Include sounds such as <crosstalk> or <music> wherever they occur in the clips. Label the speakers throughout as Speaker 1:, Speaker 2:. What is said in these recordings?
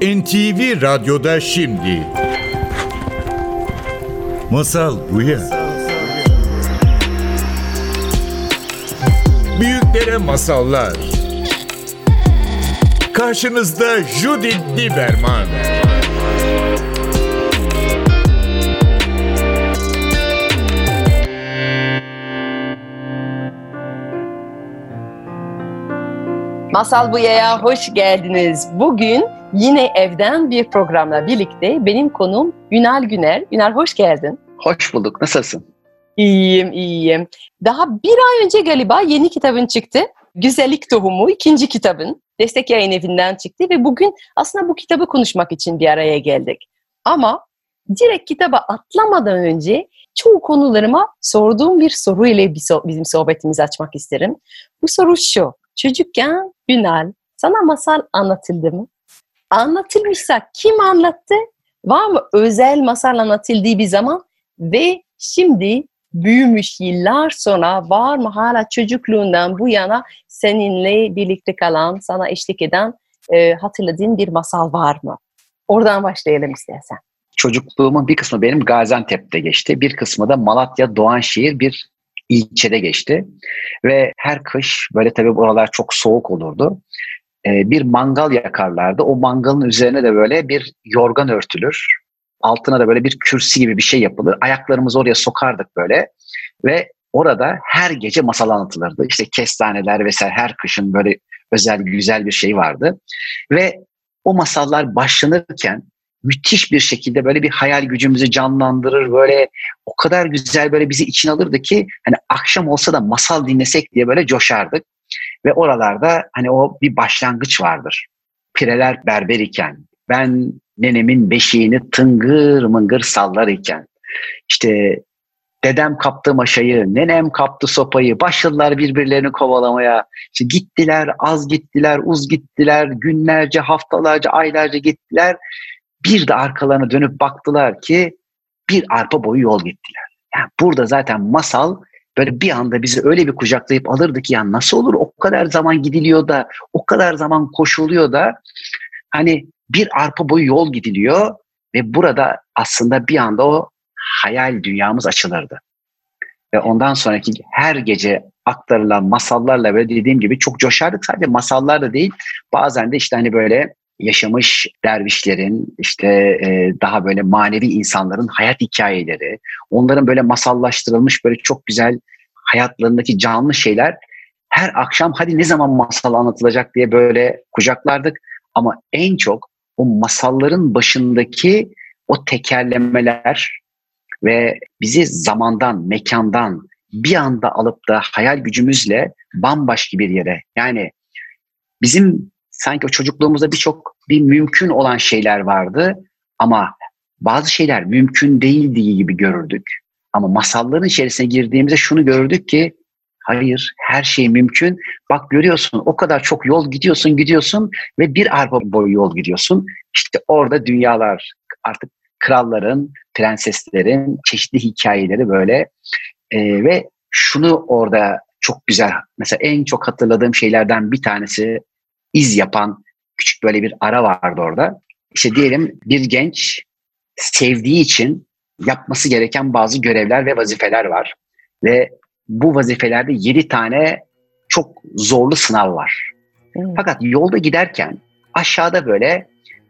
Speaker 1: NTV Radyo'da şimdi. Masal bu ya. Büyüklere masallar. Karşınızda Judith Lieberman.
Speaker 2: Masal Buya'ya hoş geldiniz. Bugün yine evden bir programla birlikte benim konum Ünal Güner. Ünal hoş geldin.
Speaker 3: Hoş bulduk. Nasılsın?
Speaker 2: İyiyim, iyiyim. Daha bir ay önce galiba yeni kitabın çıktı. Güzellik Tohumu ikinci kitabın. Destek Yayın Evi'nden çıktı ve bugün aslında bu kitabı konuşmak için bir araya geldik. Ama direkt kitaba atlamadan önce çoğu konularıma sorduğum bir soru ile bizim sohbetimizi açmak isterim. Bu soru şu. Çocukken Ünal sana masal anlatıldı mı? Anlatılmışsa kim anlattı? Var mı özel masal anlatıldığı bir zaman? Ve şimdi büyümüş yıllar sonra var mı hala çocukluğundan bu yana seninle birlikte kalan, sana eşlik eden e, hatırladığın bir masal var mı? Oradan başlayalım istersen.
Speaker 3: Çocukluğumun bir kısmı benim Gaziantep'te geçti. Bir kısmı da Malatya Doğanşehir bir ilçede geçti. Ve her kış böyle tabii oralar çok soğuk olurdu. Ee, bir mangal yakarlardı. O mangalın üzerine de böyle bir yorgan örtülür. Altına da böyle bir kürsü gibi bir şey yapılır. Ayaklarımızı oraya sokardık böyle. Ve orada her gece masal anlatılırdı. İşte kestaneler vesaire her kışın böyle özel güzel bir şey vardı. Ve o masallar başlanırken müthiş bir şekilde böyle bir hayal gücümüzü canlandırır böyle o kadar güzel böyle bizi içine alırdı ki hani akşam olsa da masal dinlesek diye böyle coşardık ve oralarda hani o bir başlangıç vardır. Pireler berber iken ben nenemin beşiğini tıngır mıngır sallar iken işte dedem kaptı maşayı, nenem kaptı sopayı, başladılar birbirlerini kovalamaya. İşte gittiler, az gittiler, uz gittiler, günlerce, haftalarca, aylarca gittiler bir de arkalarına dönüp baktılar ki bir arpa boyu yol gittiler. Yani burada zaten masal böyle bir anda bizi öyle bir kucaklayıp alırdı ki ya nasıl olur kadar zaman gidiliyor da o kadar zaman koşuluyor da hani bir arpa boyu yol gidiliyor ve burada aslında bir anda o hayal dünyamız açılırdı. Ve ondan sonraki her gece aktarılan masallarla ve dediğim gibi çok coşardık. Sadece masallar da değil bazen de işte hani böyle yaşamış dervişlerin işte e, daha böyle manevi insanların hayat hikayeleri, onların böyle masallaştırılmış böyle çok güzel hayatlarındaki canlı şeyler her akşam hadi ne zaman masal anlatılacak diye böyle kucaklardık ama en çok o masalların başındaki o tekerlemeler ve bizi zamandan, mekandan bir anda alıp da hayal gücümüzle bambaşka bir yere yani bizim sanki o çocukluğumuzda birçok bir mümkün olan şeyler vardı ama bazı şeyler mümkün değildiği gibi görürdük. Ama masalların içerisine girdiğimizde şunu gördük ki hayır her şey mümkün. Bak görüyorsun o kadar çok yol gidiyorsun gidiyorsun ve bir arpa boyu yol gidiyorsun. İşte orada dünyalar artık kralların, prenseslerin çeşitli hikayeleri böyle ee, ve şunu orada çok güzel mesela en çok hatırladığım şeylerden bir tanesi iz yapan küçük böyle bir ara vardı orada. İşte diyelim bir genç sevdiği için yapması gereken bazı görevler ve vazifeler var. Ve bu vazifelerde yedi tane çok zorlu sınav var. Hmm. Fakat yolda giderken aşağıda böyle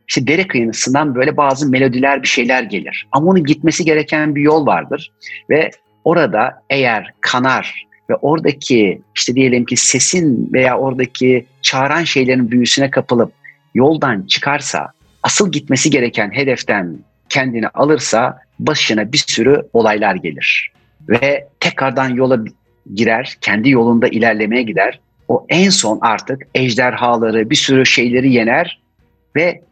Speaker 3: işte dere kıyısından böyle bazı melodiler bir şeyler gelir. Ama onun gitmesi gereken bir yol vardır. Ve orada eğer kanar ve oradaki işte diyelim ki sesin veya oradaki çağıran şeylerin büyüsüne kapılıp yoldan çıkarsa, asıl gitmesi gereken hedeften kendini alırsa başına bir sürü olaylar gelir. Ve tekrardan yola girer, kendi yolunda ilerlemeye gider. O en son artık ejderhaları, bir sürü şeyleri yener ve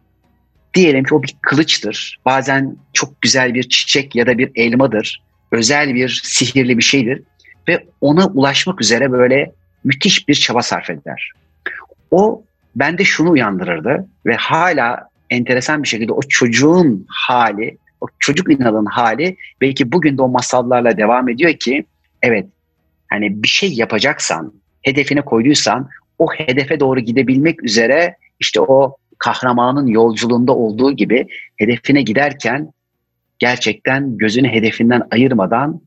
Speaker 3: diyelim ki o bir kılıçtır. Bazen çok güzel bir çiçek ya da bir elmadır. Özel bir sihirli bir şeydir ve ona ulaşmak üzere böyle müthiş bir çaba sarf eder. O bende şunu uyandırırdı ve hala enteresan bir şekilde o çocuğun hali, o çocuk inadın hali belki bugün de o masallarla devam ediyor ki evet hani bir şey yapacaksan, hedefine koyduysan o hedefe doğru gidebilmek üzere işte o kahramanın yolculuğunda olduğu gibi hedefine giderken gerçekten gözünü hedefinden ayırmadan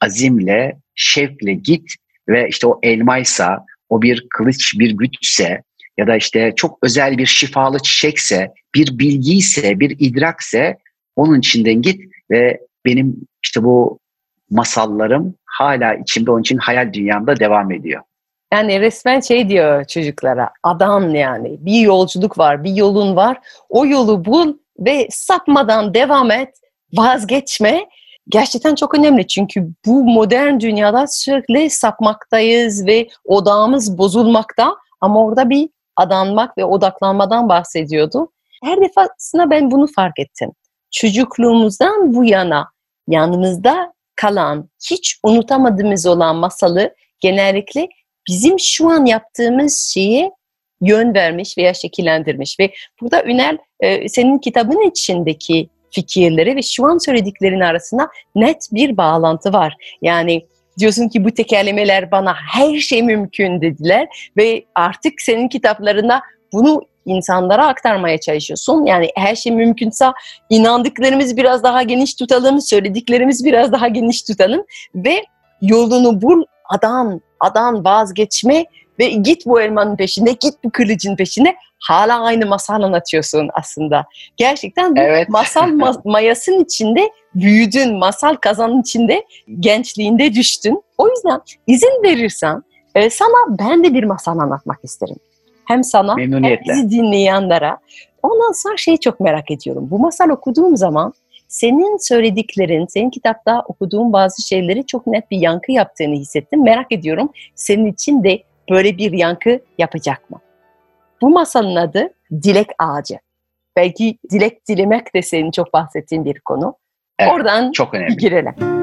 Speaker 3: azimle, şevkle git ve işte o elmaysa, o bir kılıç, bir güçse ya da işte çok özel bir şifalı çiçekse, bir bilgiyse, bir idrakse onun içinden git ve benim işte bu masallarım hala içimde onun için hayal dünyamda devam ediyor.
Speaker 4: Yani resmen şey diyor çocuklara, adam yani bir yolculuk var, bir yolun var. O yolu bul ve sapmadan devam et, vazgeçme. Gerçekten çok önemli çünkü bu modern dünyada sürekli sapmaktayız ve odağımız bozulmakta. Ama orada bir adanmak ve odaklanmadan bahsediyordu. Her defasında ben bunu fark ettim. Çocukluğumuzdan bu yana yanımızda kalan, hiç unutamadığımız olan masalı genellikle bizim şu an yaptığımız şeye yön vermiş veya şekillendirmiş. Ve burada Ünel e, senin kitabın içindeki fikirleri ve şu an söylediklerin arasında net bir bağlantı var. Yani diyorsun ki bu tekerlemeler bana her şey mümkün dediler ve artık senin kitaplarında bunu insanlara aktarmaya çalışıyorsun. Yani her şey mümkünse inandıklarımız biraz daha geniş tutalım, söylediklerimiz biraz daha geniş tutalım ve yolunu bul, adan, adan vazgeçme ve git bu elmanın peşinde, git bu kılıcın peşinde. Hala aynı masal anlatıyorsun aslında. Gerçekten bu
Speaker 3: Evet.
Speaker 4: masal ma- <laughs> mayasının içinde büyüdün, masal kazanın içinde gençliğinde düştün. O yüzden izin verirsen e, sana ben de bir masal anlatmak isterim. Hem sana hem bizi dinleyenlere. Ondan sonra şeyi çok merak ediyorum. Bu masal okuduğum zaman senin söylediklerin, senin kitapta okuduğun bazı şeyleri çok net bir yankı yaptığını hissettim. Merak ediyorum senin için de böyle bir yankı yapacak mı? Bu masalın adı Dilek Ağacı. Belki dilek dilemek de senin çok bahsettiğin bir konu.
Speaker 3: Evet,
Speaker 4: Oradan
Speaker 3: Çok önemli.
Speaker 4: girelim.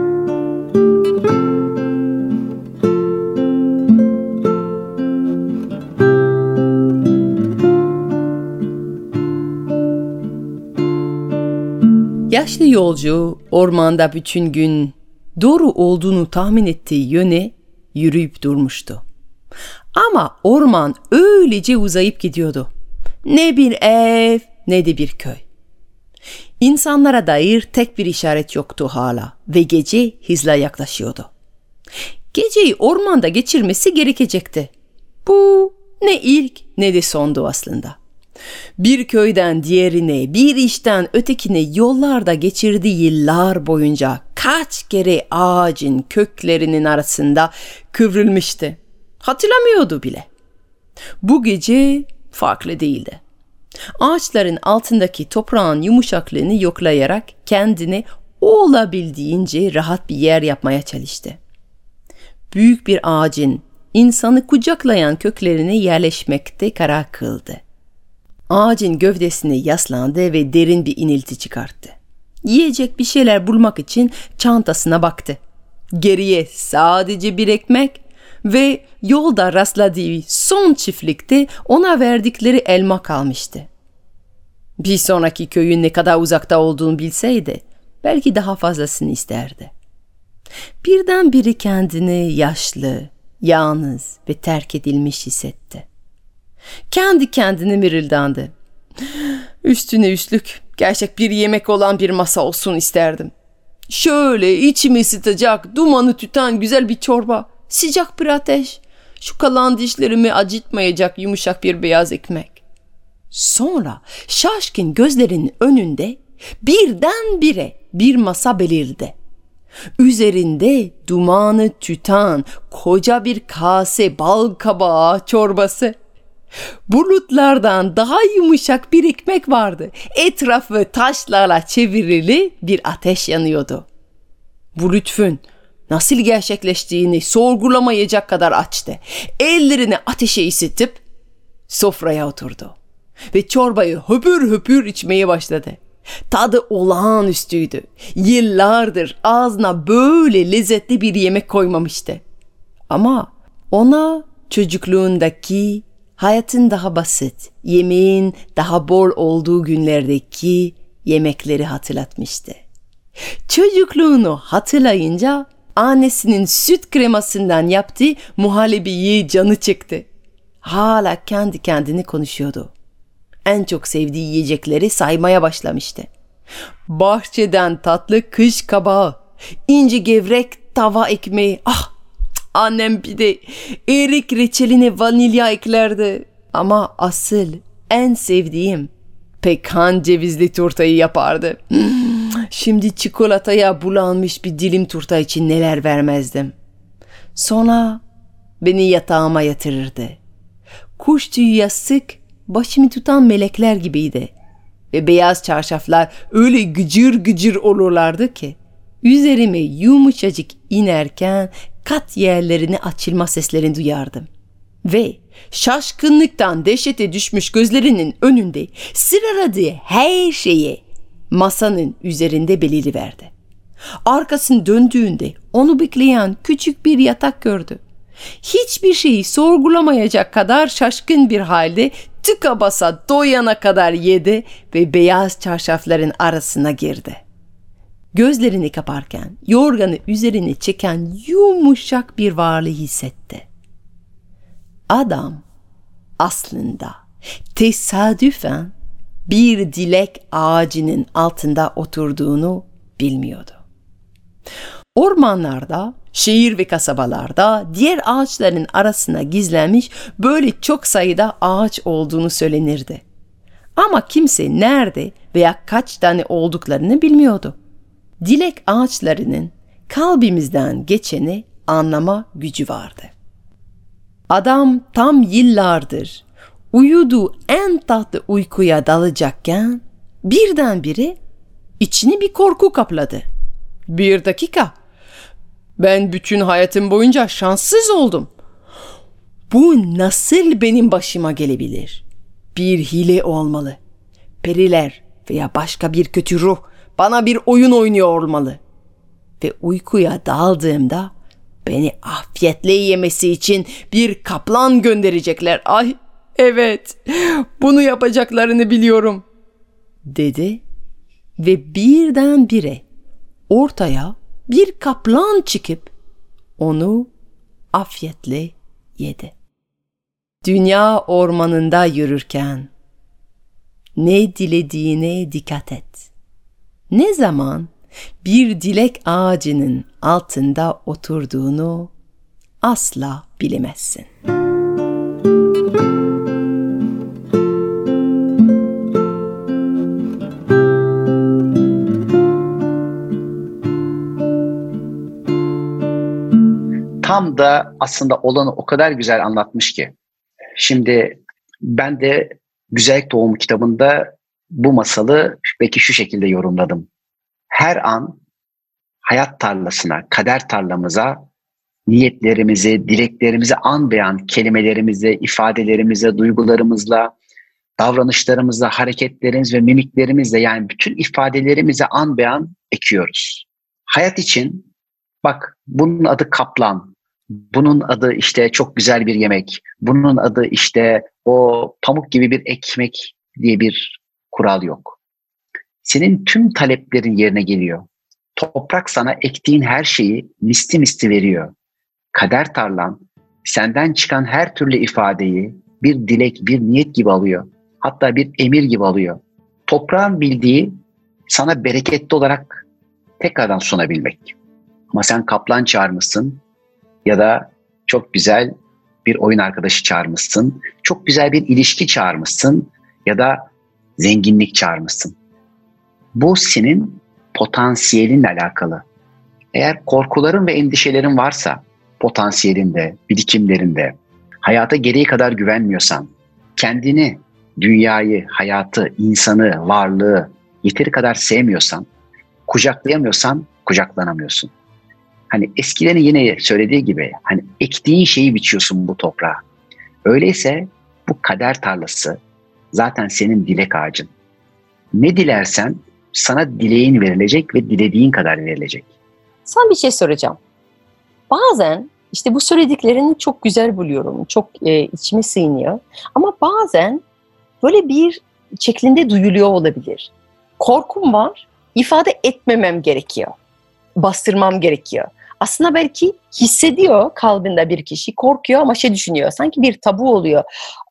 Speaker 2: Yaşlı yolcu ormanda bütün gün doğru olduğunu tahmin ettiği yöne yürüyüp durmuştu. Ama orman öylece uzayıp gidiyordu. Ne bir ev ne de bir köy. İnsanlara dair tek bir işaret yoktu hala ve gece hızla yaklaşıyordu. Geceyi ormanda geçirmesi gerekecekti. Bu ne ilk ne de sondu aslında. Bir köyden diğerine, bir işten ötekine yollarda geçirdiği yıllar boyunca kaç kere ağacın köklerinin arasında kıvrılmıştı. Hatırlamıyordu bile. Bu gece farklı değildi. Ağaçların altındaki toprağın yumuşaklığını yoklayarak kendine olabildiğince rahat bir yer yapmaya çalıştı. Büyük bir ağacın insanı kucaklayan köklerine yerleşmekte karar kıldı. Ağacın gövdesine yaslandı ve derin bir inilti çıkarttı. Yiyecek bir şeyler bulmak için çantasına baktı. Geriye sadece bir ekmek ve yolda rastladığı son çiftlikte ona verdikleri elma kalmıştı. Bir sonraki köyün ne kadar uzakta olduğunu bilseydi belki daha fazlasını isterdi. Birdenbire kendini yaşlı, yalnız ve terk edilmiş hissetti. Kendi kendine mırıldandı. Üstüne üstlük gerçek bir yemek olan bir masa olsun isterdim. Şöyle içimi ısıtacak, dumanı tüten güzel bir çorba, sıcak bir ateş, şu kalan dişlerimi acıtmayacak yumuşak bir beyaz ekmek. Sonra şaşkın gözlerinin önünde birdenbire bir masa belirdi. Üzerinde dumanı tüten koca bir kase bal kabağı çorbası. Bulutlardan daha yumuşak bir ekmek vardı. Etrafı taşlarla çevrili bir ateş yanıyordu. Bu lütfün nasıl gerçekleştiğini sorgulamayacak kadar açtı. Ellerini ateşe ısıtıp sofraya oturdu. Ve çorbayı höpür höpür içmeye başladı. Tadı olağanüstüydü. Yıllardır ağzına böyle lezzetli bir yemek koymamıştı. Ama ona çocukluğundaki hayatın daha basit, yemeğin daha bol olduğu günlerdeki yemekleri hatırlatmıştı. Çocukluğunu hatırlayınca annesinin süt kremasından yaptığı muhallebiyi canı çıktı. Hala kendi kendini konuşuyordu. en çok sevdiği yiyecekleri saymaya başlamıştı. Bahçeden tatlı kış kabağı, ince gevrek tava ekmeği. Ah annem bir de erik reçeline vanilya eklerdi. Ama asıl en sevdiğim pekan cevizli turtayı yapardı. <gasps> Şimdi çikolataya bulanmış bir dilim turta için neler vermezdim. Sonra beni yatağıma yatırırdı. Kuş tüyü yastık başımı tutan melekler gibiydi. Ve beyaz çarşaflar öyle gıcır gıcır olurlardı ki üzerime yumuşacık inerken kat yerlerini açılma seslerini duyardım. Ve şaşkınlıktan dehşete düşmüş gözlerinin önünde sıraladığı her şeyi masanın üzerinde beliriverdi. Arkasını döndüğünde onu bekleyen küçük bir yatak gördü. Hiçbir şeyi sorgulamayacak kadar şaşkın bir halde tıka basa doyana kadar yedi ve beyaz çarşafların arasına girdi. Gözlerini kaparken yorganı üzerine çeken yumuşak bir varlığı hissetti. Adam aslında tesadüfen bir dilek ağacının altında oturduğunu bilmiyordu. Ormanlarda, şehir ve kasabalarda diğer ağaçların arasına gizlenmiş böyle çok sayıda ağaç olduğunu söylenirdi. Ama kimse nerede veya kaç tane olduklarını bilmiyordu. Dilek ağaçlarının kalbimizden geçeni anlama gücü vardı. Adam tam yıllardır uyuduğu en tatlı uykuya dalacakken birdenbire içini bir korku kapladı. Bir dakika. Ben bütün hayatım boyunca şanssız oldum. Bu nasıl benim başıma gelebilir? Bir hile olmalı. Periler veya başka bir kötü ruh bana bir oyun oynuyor olmalı. Ve uykuya daldığımda beni afiyetle yemesi için bir kaplan gönderecekler. Ay evet bunu yapacaklarını biliyorum dedi ve birdenbire ortaya bir kaplan çıkıp onu afiyetle yedi. Dünya ormanında yürürken ne dilediğine dikkat et. Ne zaman bir dilek ağacının altında oturduğunu asla bilemezsin.
Speaker 3: tam da aslında olanı o kadar güzel anlatmış ki. Şimdi ben de Güzellik Doğumu kitabında bu masalı belki şu şekilde yorumladım. Her an hayat tarlasına, kader tarlamıza niyetlerimizi, dileklerimizi an beyan kelimelerimize, ifadelerimize, duygularımızla, davranışlarımızla, hareketlerimiz ve mimiklerimizle yani bütün ifadelerimize an beyan ekiyoruz. Hayat için bak bunun adı kaplan, bunun adı işte çok güzel bir yemek. Bunun adı işte o pamuk gibi bir ekmek diye bir kural yok. Senin tüm taleplerin yerine geliyor. Toprak sana ektiğin her şeyi misli misli veriyor. Kader tarlan senden çıkan her türlü ifadeyi bir dilek, bir niyet gibi alıyor. Hatta bir emir gibi alıyor. Toprağın bildiği sana bereketli olarak tekrardan sunabilmek. Ama sen kaplan çağırmışsın, ya da çok güzel bir oyun arkadaşı çağırmışsın, çok güzel bir ilişki çağırmışsın ya da zenginlik çağırmışsın. Bu senin potansiyelinle alakalı. Eğer korkuların ve endişelerin varsa potansiyelinde, birikimlerinde, hayata gereği kadar güvenmiyorsan, kendini, dünyayı, hayatı, insanı, varlığı yeteri kadar sevmiyorsan, kucaklayamıyorsan kucaklanamıyorsun. Hani eskilerin yine söylediği gibi hani ektiğin şeyi biçiyorsun bu toprağa. Öyleyse bu kader tarlası zaten senin dilek ağacın. Ne dilersen sana dileğin verilecek ve dilediğin kadar verilecek.
Speaker 4: Sana bir şey soracağım. Bazen işte bu söylediklerini çok güzel buluyorum. Çok e, içime sığınıyor. Ama bazen böyle bir şeklinde duyuluyor olabilir. Korkum var, ifade etmemem gerekiyor. Bastırmam gerekiyor aslında belki hissediyor kalbinde bir kişi korkuyor ama şey düşünüyor sanki bir tabu oluyor.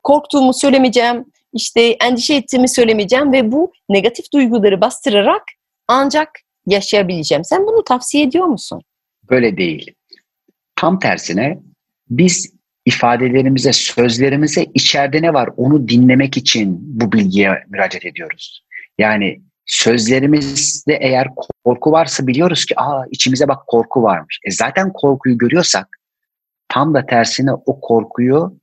Speaker 4: Korktuğumu söylemeyeceğim
Speaker 2: işte endişe ettiğimi söylemeyeceğim ve bu negatif duyguları bastırarak ancak yaşayabileceğim. Sen bunu tavsiye ediyor musun?
Speaker 3: Böyle değil. Tam tersine biz ifadelerimize, sözlerimize içeride ne var onu dinlemek için bu bilgiye müracaat ediyoruz. Yani sözlerimizde eğer korku varsa biliyoruz ki aa içimize bak korku varmış. E zaten korkuyu görüyorsak tam da tersine o korkuyu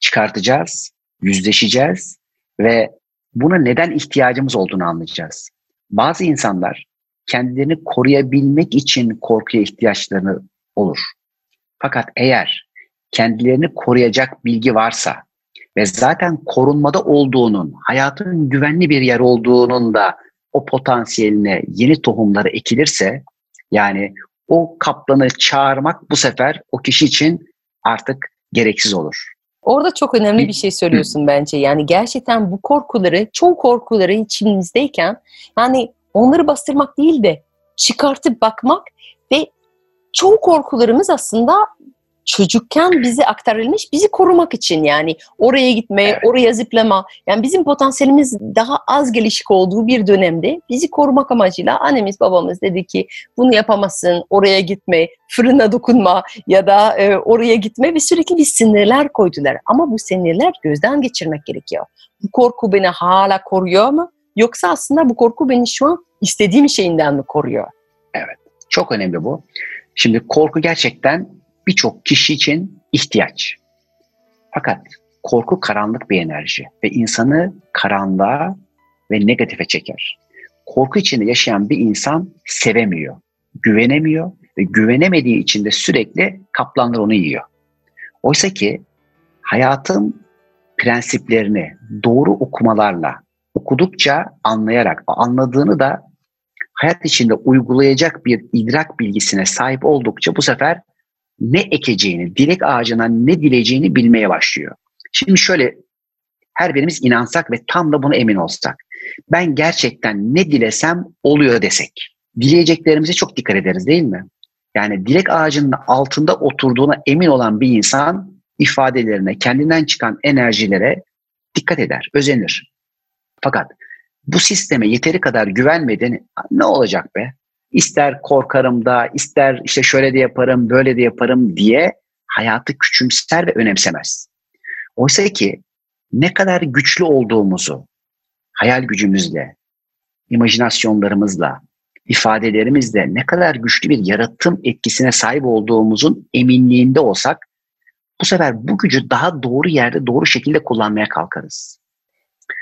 Speaker 3: çıkartacağız, yüzleşeceğiz ve buna neden ihtiyacımız olduğunu anlayacağız. Bazı insanlar kendilerini koruyabilmek için korkuya ihtiyaçlarını olur. Fakat eğer kendilerini koruyacak bilgi varsa ve zaten korunmada olduğunun, hayatın güvenli bir yer olduğunun da o potansiyeline yeni tohumları ekilirse yani o kaplanı çağırmak bu sefer o kişi için artık gereksiz olur.
Speaker 2: Orada çok önemli bir şey söylüyorsun bence. Yani gerçekten bu korkuları, çoğu korkuları içimizdeyken yani onları bastırmak değil de çıkartıp bakmak ve çoğu korkularımız aslında çocukken bize aktarılmış bizi korumak için yani oraya gitme,
Speaker 3: Evet.
Speaker 2: oraya zıplama. Yani bizim potansiyelimiz daha az gelişik olduğu bir dönemde bizi korumak amacıyla annemiz babamız dedi ki bunu yapamazsın, oraya gitme, fırına dokunma ya da e, oraya gitme ve sürekli bir sınırlar koydular. Ama bu sınırlar gözden geçirmek gerekiyor. Bu korku beni hala koruyor mu? Yoksa aslında bu korku beni şu an istediğim şeyinden mi koruyor?
Speaker 3: Çok önemli bu. Şimdi korku gerçekten birçok kişi için ihtiyaç. Fakat korku karanlık bir enerji ve insanı karanlığa ve negatife çeker. Korku içinde yaşayan bir insan sevemiyor, güvenemiyor ve güvenemediği için de sürekli kaplanlar onu yiyor. Oysa ki hayatın prensiplerini doğru okumalarla okudukça anlayarak anladığını da hayat içinde uygulayacak bir idrak bilgisine sahip oldukça bu sefer ne ekeceğini, dilek ağacına ne dileceğini bilmeye başlıyor. Şimdi şöyle her birimiz inansak ve tam da buna emin olsak. Ben gerçekten ne dilesem oluyor desek. Dileyeceklerimize çok dikkat ederiz değil mi? Yani dilek ağacının altında oturduğuna emin olan bir insan ifadelerine, kendinden çıkan enerjilere dikkat eder, özenir. Fakat bu sisteme yeteri kadar güvenmeden ne olacak be? İster korkarım da, ister işte şöyle de yaparım, böyle de yaparım diye hayatı küçümser ve önemsemez. Oysa ki ne kadar güçlü olduğumuzu hayal gücümüzle, imajinasyonlarımızla, ifadelerimizle ne kadar güçlü bir yaratım etkisine sahip olduğumuzun eminliğinde olsak bu sefer bu gücü daha doğru yerde doğru şekilde kullanmaya kalkarız.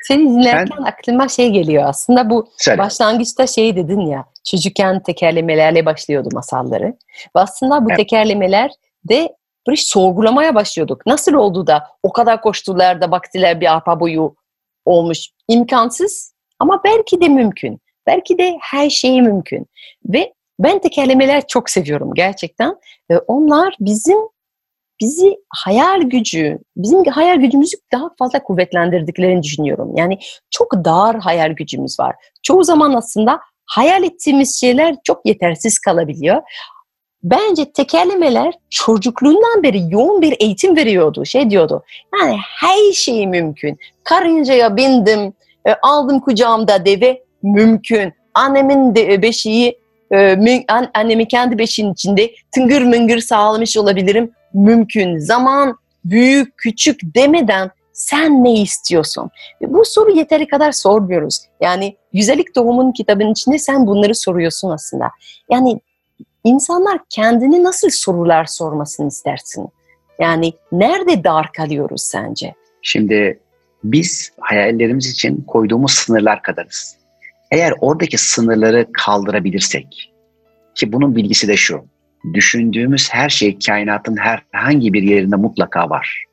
Speaker 2: Seni dinlerken aklıma şey geliyor aslında bu
Speaker 3: Söyle.
Speaker 2: başlangıçta şey dedin ya çocukken tekerlemelerle başlıyordu masalları. Ve aslında bu
Speaker 3: Evet.
Speaker 2: tekerlemeler de bir sorgulamaya başlıyorduk. Nasıl oldu da o kadar koştular da baktılar bir arpa boyu olmuş. İmkansız ama belki de mümkün. Belki de her şey mümkün. Ve ben tekerlemeler çok seviyorum gerçekten. Ve onlar bizim bizi hayal gücü, bizim hayal gücümüzü daha fazla kuvvetlendirdiklerini düşünüyorum. Yani çok dar hayal gücümüz var. Çoğu zaman aslında hayal ettiğimiz şeyler çok yetersiz kalabiliyor. Bence tekerlemeler çocukluğundan beri yoğun bir eğitim veriyordu. Şey diyordu, yani her şey mümkün. Karıncaya bindim, e, aldım kucağımda deve mümkün. Annemin de beşiği, e, mü- an- annemin kendi beşiğinin içinde tıngır mıngır sağlamış olabilirim mümkün. Zaman büyük küçük demeden sen ne istiyorsun? Ve bu soru yeteri kadar sormuyoruz. Yani Güzellik Doğum'un kitabının içinde sen bunları soruyorsun aslında. Yani insanlar kendini nasıl sorular sormasını istersin? Yani nerede dar kalıyoruz sence?
Speaker 3: Şimdi biz hayallerimiz için koyduğumuz sınırlar kadarız. Eğer oradaki sınırları kaldırabilirsek ki bunun bilgisi de şu. Düşündüğümüz her şey kainatın herhangi bir yerinde mutlaka var.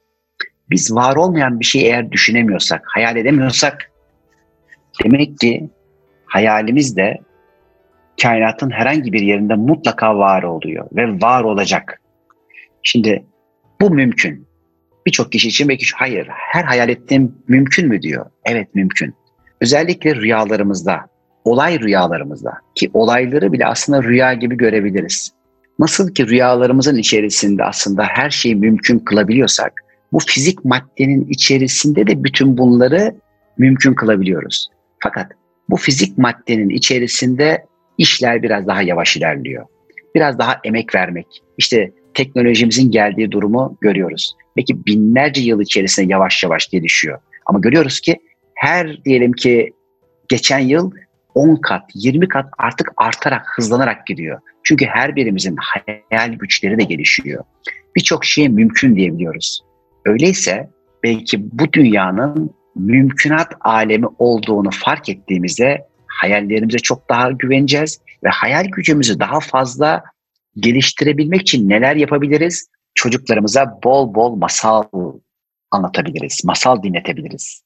Speaker 3: Biz var olmayan bir şeyi eğer düşünemiyorsak, hayal edemiyorsak demek ki hayalimiz de kainatın herhangi bir yerinde mutlaka var oluyor ve var olacak. Şimdi bu mümkün. Birçok kişi için belki şu, hayır her hayal ettiğim mümkün mü diyor. Evet mümkün. Özellikle rüyalarımızda, olay rüyalarımızda ki olayları bile aslında rüya gibi görebiliriz. Nasıl ki rüyalarımızın içerisinde aslında her şeyi mümkün kılabiliyorsak bu fizik maddenin içerisinde de bütün bunları mümkün kılabiliyoruz. Fakat bu fizik maddenin içerisinde işler biraz daha yavaş ilerliyor. Biraz daha emek vermek. İşte teknolojimizin geldiği durumu görüyoruz. Peki binlerce yıl içerisinde yavaş yavaş gelişiyor. Ama görüyoruz ki her diyelim ki geçen yıl 10 kat, 20 kat artık artarak, hızlanarak gidiyor. Çünkü her birimizin hayal güçleri de gelişiyor. Birçok şey mümkün diyebiliyoruz. Öyleyse belki bu dünyanın mümkünat alemi olduğunu fark ettiğimizde hayallerimize çok daha güveneceğiz ve hayal gücümüzü daha fazla geliştirebilmek için neler yapabiliriz? Çocuklarımıza bol bol masal anlatabiliriz, masal dinletebiliriz.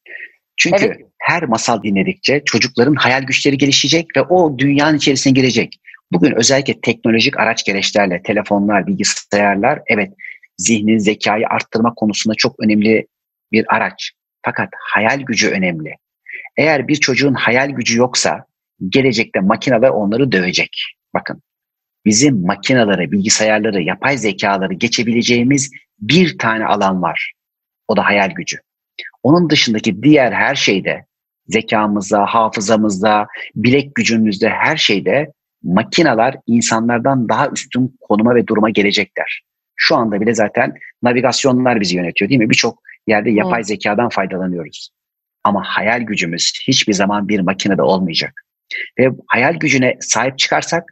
Speaker 3: Çünkü
Speaker 4: Evet.
Speaker 3: her masal dinledikçe çocukların hayal güçleri gelişecek ve o dünyanın içerisine girecek. Bugün özellikle teknolojik araç gereçlerle, telefonlar, bilgisayarlar evet zihnin zekayı arttırma konusunda çok önemli bir araç. Fakat hayal gücü önemli. Eğer bir çocuğun hayal gücü yoksa gelecekte makineler onları dövecek. Bakın bizim makinaları, bilgisayarları, yapay zekaları geçebileceğimiz bir tane alan var. O da hayal gücü. Onun dışındaki diğer her şeyde zekamızda, hafızamızda, bilek gücümüzde her şeyde makineler insanlardan daha üstün konuma ve duruma gelecekler. Şu anda bile zaten navigasyonlar bizi yönetiyor değil mi? Birçok yerde yapay zekadan faydalanıyoruz. Ama hayal gücümüz hiçbir zaman bir makinede olmayacak. Ve hayal gücüne sahip çıkarsak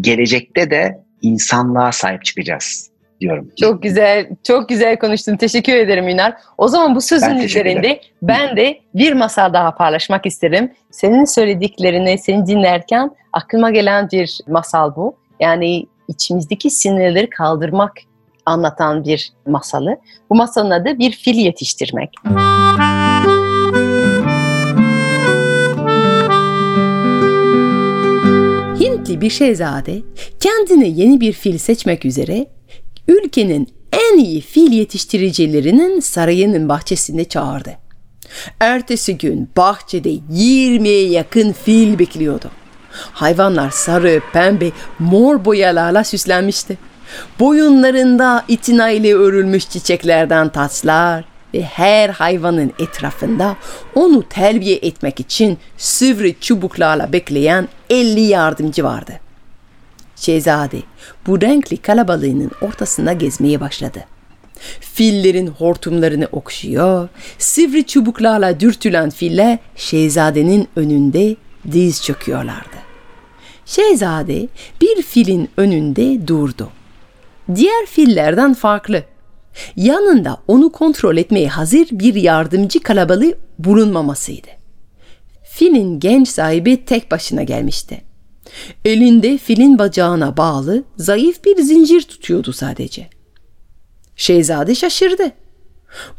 Speaker 3: gelecekte de insanlığa sahip çıkacağız diyorum.
Speaker 4: Çok güzel, çok güzel konuştun. Teşekkür ederim Ünar. O zaman bu sözün
Speaker 3: Ben
Speaker 4: üzerinde ben de bir masal daha paylaşmak isterim. Senin söylediklerini seni dinlerken aklıma gelen bir masal bu. Yani içimizdeki sinirleri kaldırmak anlatan bir masalı. Bu masalın adı bir fil yetiştirmek.
Speaker 2: Hintli bir şehzade kendine yeni bir fil seçmek üzere ülkenin en iyi fil yetiştiricilerinin sarayının bahçesinde çağırdı. Ertesi gün bahçede 20'ye yakın fil bekliyordu. Hayvanlar sarı, pembe, mor boyalarla süslenmişti. Boyunlarında itinayla örülmüş çiçeklerden taçlar ve her hayvanın etrafında onu terbiye etmek için sivri çubuklarla bekleyen 50 yardımcı vardı. Şehzade bu renkli kalabalığının ortasında gezmeye başladı. Fillerin hortumlarını okşuyor, sivri çubuklarla dürtülen filler şehzadenin önünde diz çöküyorlardı. Şehzade bir filin önünde durdu. Diğer fillerden farklı. Yanında onu kontrol etmeye hazır bir yardımcı kalabalığı bulunmamasıydı. Filin genç sahibi tek başına gelmişti. Elinde filin bacağına bağlı zayıf bir zincir tutuyordu sadece. Şehzade şaşırdı.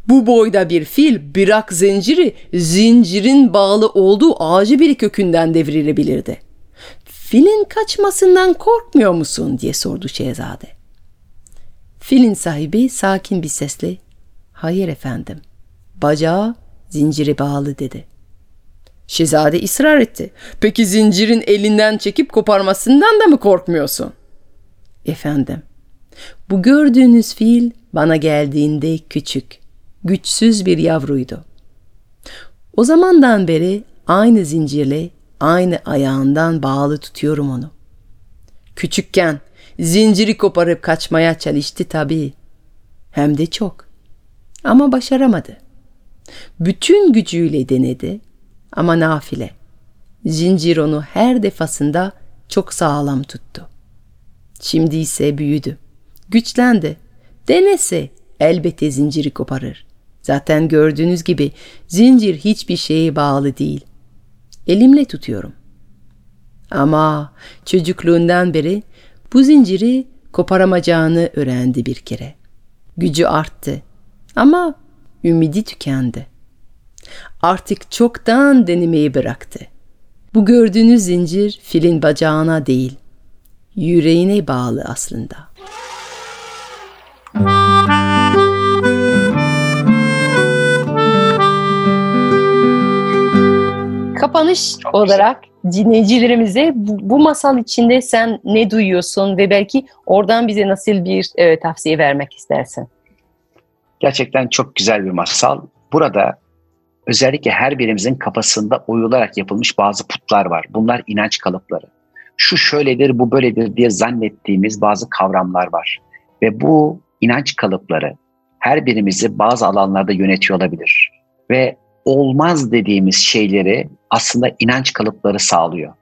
Speaker 2: Bu boyda bir fil bırak zinciri zincirin bağlı olduğu ağacı bir kökünden devrilebilirdi. Filin kaçmasından korkmuyor musun diye sordu şehzade. Filin sahibi sakin bir sesle hayır efendim bacağı zinciri bağlı dedi. Şehzade ısrar etti. Peki zincirin elinden çekip koparmasından da mı korkmuyorsun? Efendim, bu gördüğünüz fil bana geldiğinde küçük, güçsüz bir yavruydu. O zamandan beri aynı zincirle aynı ayağından bağlı tutuyorum onu. Küçükken zinciri koparıp kaçmaya çalıştı tabii. Hem de çok. Ama başaramadı. Bütün gücüyle denedi ama nafile. Zincir onu her defasında çok sağlam tuttu. Şimdi ise büyüdü. Güçlendi. Denese elbette zinciri koparır. Zaten gördüğünüz gibi zincir hiçbir şeye bağlı değil. Elimle tutuyorum. Ama çocukluğundan beri bu zinciri koparamayacağını öğrendi bir kere. Gücü arttı ama ümidi tükendi. Artık çoktan denemeyi bıraktı. Bu gördüğünüz zincir filin bacağına değil, yüreğine bağlı aslında.
Speaker 4: Kapanış
Speaker 3: Çok
Speaker 4: olarak dinleyicilerimize bu, bu masal içinde sen ne duyuyorsun ve belki oradan bize nasıl bir e, tavsiye vermek istersin?
Speaker 3: Gerçekten çok güzel bir masal. Burada özellikle her birimizin kafasında oyularak yapılmış bazı putlar var. Bunlar inanç kalıpları. Şu şöyledir, bu böyledir diye zannettiğimiz bazı kavramlar var. Ve bu inanç kalıpları her birimizi bazı alanlarda yönetiyor olabilir. Ve olmaz dediğimiz şeyleri aslında inanç kalıpları sağlıyor.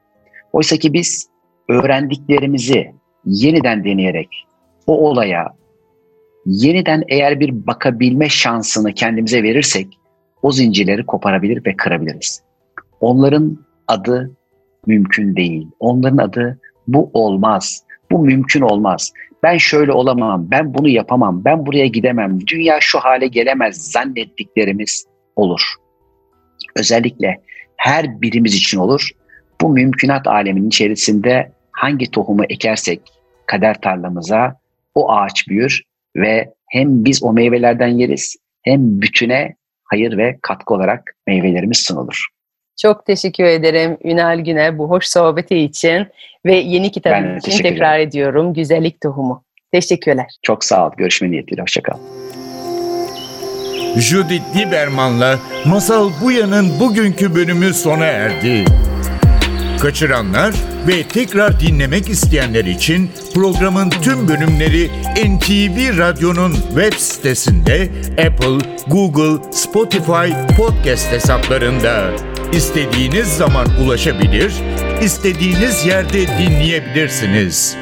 Speaker 3: Oysa ki biz öğrendiklerimizi yeniden deneyerek o olaya yeniden eğer bir bakabilme şansını kendimize verirsek o zincirleri koparabilir ve kırabiliriz. Onların adı mümkün değil. Onların adı bu olmaz. Bu mümkün olmaz. Ben şöyle olamam, ben bunu yapamam, ben buraya gidemem, dünya şu hale gelemez zannettiklerimiz olur. Özellikle her birimiz için olur. Bu mümkünat aleminin içerisinde hangi tohumu ekersek kader tarlamıza o ağaç büyür ve hem biz o meyvelerden yeriz hem bütüne hayır ve katkı olarak meyvelerimiz sunulur.
Speaker 4: Çok teşekkür ederim Ünal Güner bu hoş sohbeti için ve yeni kitabın için tekrar ediyorum Güzellik Tohumu. Teşekkürler.
Speaker 3: Çok sağ ol. Görüşme niyetiyle. Hoşçakal.
Speaker 1: Judith Lieberman'la Masal Buya'nın bugünkü bölümü sona erdi. Kaçıranlar ve tekrar dinlemek isteyenler için programın tüm bölümleri NTV Radyo'nun web sitesinde Apple, Google, Spotify podcast hesaplarında. İstediğiniz zaman ulaşabilir, istediğiniz yerde dinleyebilirsiniz.